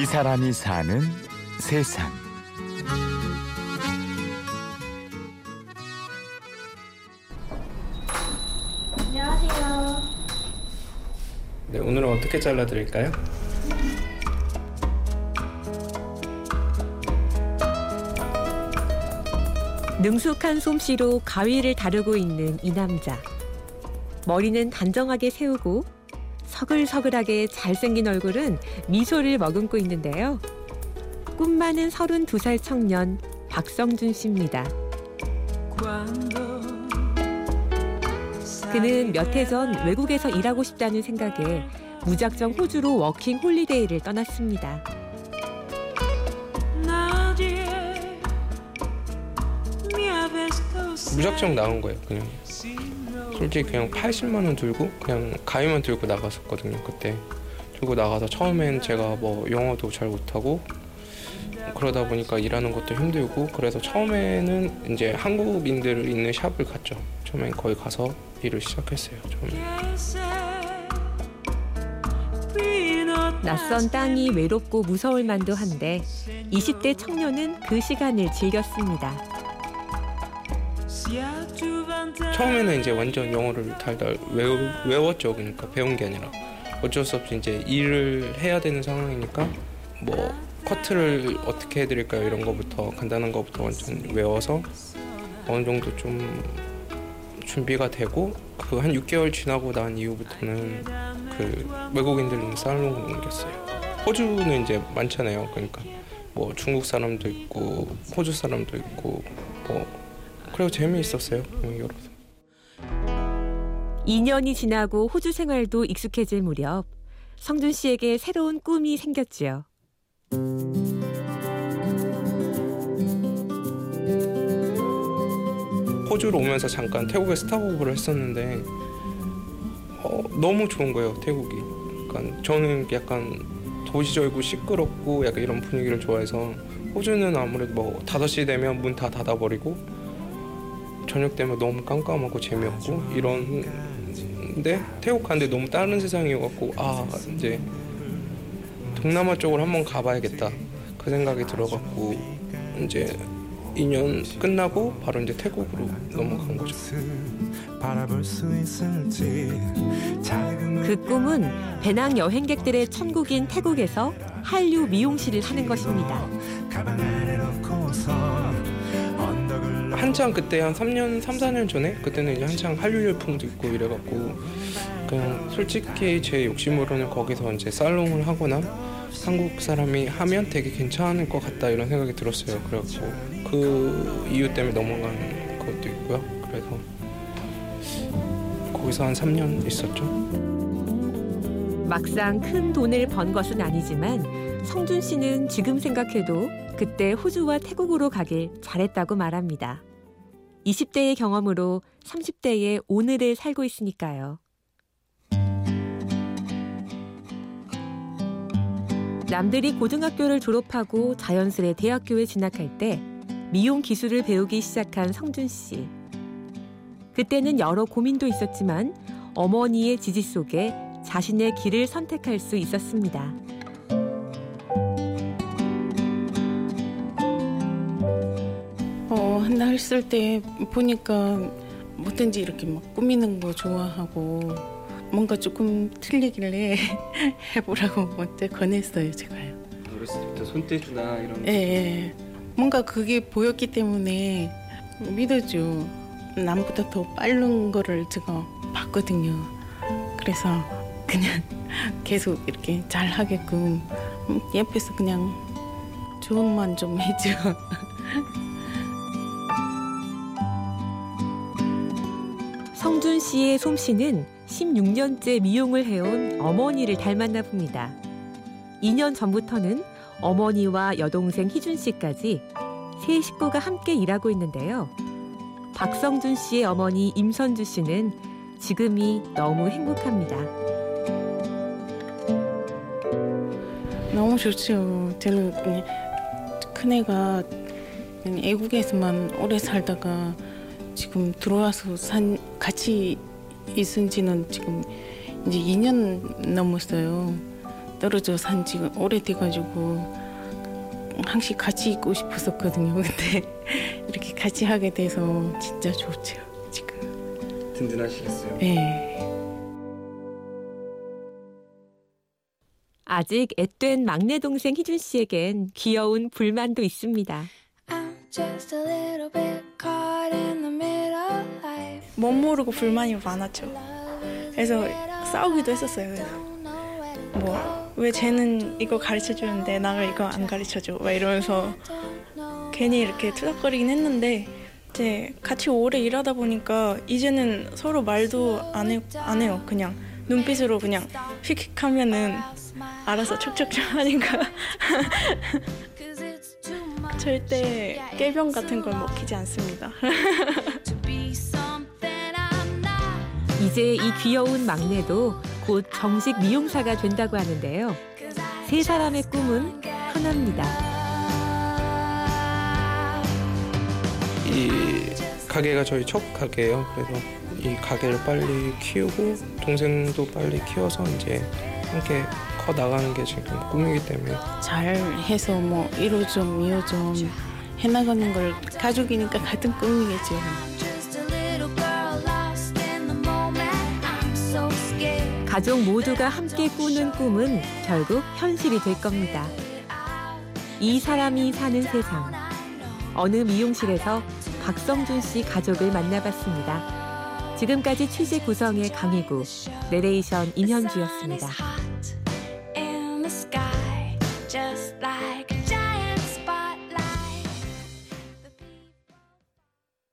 이 사람이 사는 세상. 안녕하세요. 네, 오늘은 어떻게 잘라 드릴까요? 능숙한 솜씨로 가위를 다루고 있는 이 남자. 머리는 단정하게 세우고 서글서글하게 잘생긴 얼굴은 미소를 머금고 있는데요. 꿈 많은 32살 청년 박성준 씨입니다. 그는 몇 해 전 외국에서 일하고 싶다는 생각에 무작정 호주로 워킹 홀리데이를 떠났습니다. 무작정 나온 거예요, 그냥. 솔직히 그냥 80만 원 들고 그냥 가위만 들고 나갔었거든요, 그때. 들고 나가서 처음엔 제가 뭐 영어도 잘 못하고 그러다 보니까 일하는 것도 힘들고 그래서 처음에는 이제 한국인들 있는 샵을 갔죠. 처음엔 거기 가서 일을 시작했어요. 처음에. 낯선 땅이 외롭고 무서울 만도 한데 20대 청년은 그 시간을 즐겼습니다. 처음에는 이제 완전 영어를 달달 외우, 외웠죠. 그러니까 배운 게 아니라 어쩔 수 없이 이제 일을 해야 되는 상황이니까 뭐 커트를 어떻게 해드릴까요 이런 거부터 간단한 거부터 완전 외워서 어느 정도 좀 준비가 되고 그 한 6개월 지나고 난 이후부터는 그 외국인들 있는 살롱으로 옮겼어요. 호주는 이제 많잖아요. 그러니까 뭐 중국 사람도 있고 호주 사람도 있고 뭐 그리고 재미있었어요. 여러 2년이 지나고 호주 생활도 익숙해질 무렵 성준 씨에게 새로운 꿈이 생겼지요. 호주로 오면서 잠깐 태국에 스타벅을 했었는데 어, 너무 좋은 거예요 태국이. 그러니까 저는 약간 도시적이고 시끄럽고 약간 이런 분위기를 좋아해서 호주는 아무래도 뭐 5시 되면 문 다 닫아버리고 저녁 되면 너무 깜깜하고 재미없고 이런데 태국 가는데 너무 다른 세상이어갖고 아 이제 동남아 쪽으로 한번 가봐야겠다 그 생각이 들어갖고 이제 2년 끝나고 바로 이제 태국으로 넘어간 거죠. 그 꿈은 배낭 여행객들의 천국인 태국에서 한류 미용실을 하는 것입니다. 한창 그때 한 3년, 3, 4년 전에 그때는 이제 한창 한류 열풍도 있고 이래갖고 그냥 솔직히 제 욕심으로는 거기서 이제 살롱을 하거나 한국 사람이 하면 되게 괜찮을 것 같다 이런 생각이 들었어요. 그래갖고 그 이유 때문에 넘어간 것도 있고요. 그래서 거기서 한 3년 있었죠. 막상 큰 돈을 번 것은 아니지만 성준 씨는 지금 생각해도 그때 호주와 태국으로 가길 잘했다고 말합니다. 20대의 경험으로 30대의 오늘을 살고 있으니까요. 남들이 고등학교를 졸업하고 자연스레 대학교에 진학할 때 미용 기술을 배우기 시작한 성준 씨. 그때는 여러 고민도 있었지만 어머니의 지지 속에 자신의 길을 선택할 수 있었습니다. 한다 했을 때 보니까 뭐든지 이렇게 막 꾸미는 거 좋아하고 뭔가 조금 틀리길래 해보라고 먼저 권했어요, 제가요. 어렸을 때부터 손재주나 이런 예, 예. 뭔가 그게 보였기 때문에 믿어줘. 남보다 더 빠른 거를 제가 봤거든요. 그래서 그냥 계속 이렇게 잘 하게끔 옆에서 그냥 조언만 좀 해줘. 성준 씨의 솜씨는 16년째 미용을 해온 어머니를 닮았나 봅니다. 2년 전부터는 어머니와 여동생 희준 씨까지 세 식구가 함께 일하고 있는데요. 박성준 씨의 어머니 임선주 씨는 지금이 너무 행복합니다. 너무 좋죠. 저는 큰애가 애국에서만 오래 살다가 지금 들어와서 산 같이 있은 지는 지금 이제 2년 넘었어요. 떨어져 산지 오래돼가지고 항상 같이 있고 싶었었거든요. 근데 이렇게 같이 하게 돼서 진짜 좋죠. 지금. 든든하시겠어요. 네. 아직 앳된 막내 동생 희준 씨에겐 귀여운 불만도 있습니다. I'm just a little bit 멋 모르고 불만이 많았죠. 그래서 싸우기도 했었어요. 그래서 뭐 왜 쟤는 이거 가르쳐 주는데 나를 이거 안 가르쳐 줘. 막 이러면서 괜히 이렇게 투닥거리긴 했는데 이제 같이 오래 일하다 보니까 이제는 서로 말도 안, 해, 안 해요. 그냥 눈빛으로 그냥 휙휙 하면은 알아서 척척척 하니까 절대 깨병 같은 걸 먹히지 않습니다. 이제 이 귀여운 막내도 곧 정식 미용사가 된다고 하는데요. 세 사람의 꿈은 하나입니다. 이 가게가 저희 첫 가게예요. 그래서 이 가게를 빨리 키우고 동생도 빨리 키워서 이제 함께 커 나가는 게 지금 꿈이기 때문에 잘 해서 뭐 1호점, 2호점 해나가는 걸 가족이니까 같은 꿈이겠죠. 가족 모두가 함께 꾸는 꿈은 결국 현실이 될 겁니다. 이 사람이 사는 세상. 어느 미용실에서 박성준 씨 가족을 만나봤습니다. 지금까지 취재 구성의 강희구, 내레이션 임현주였습니다.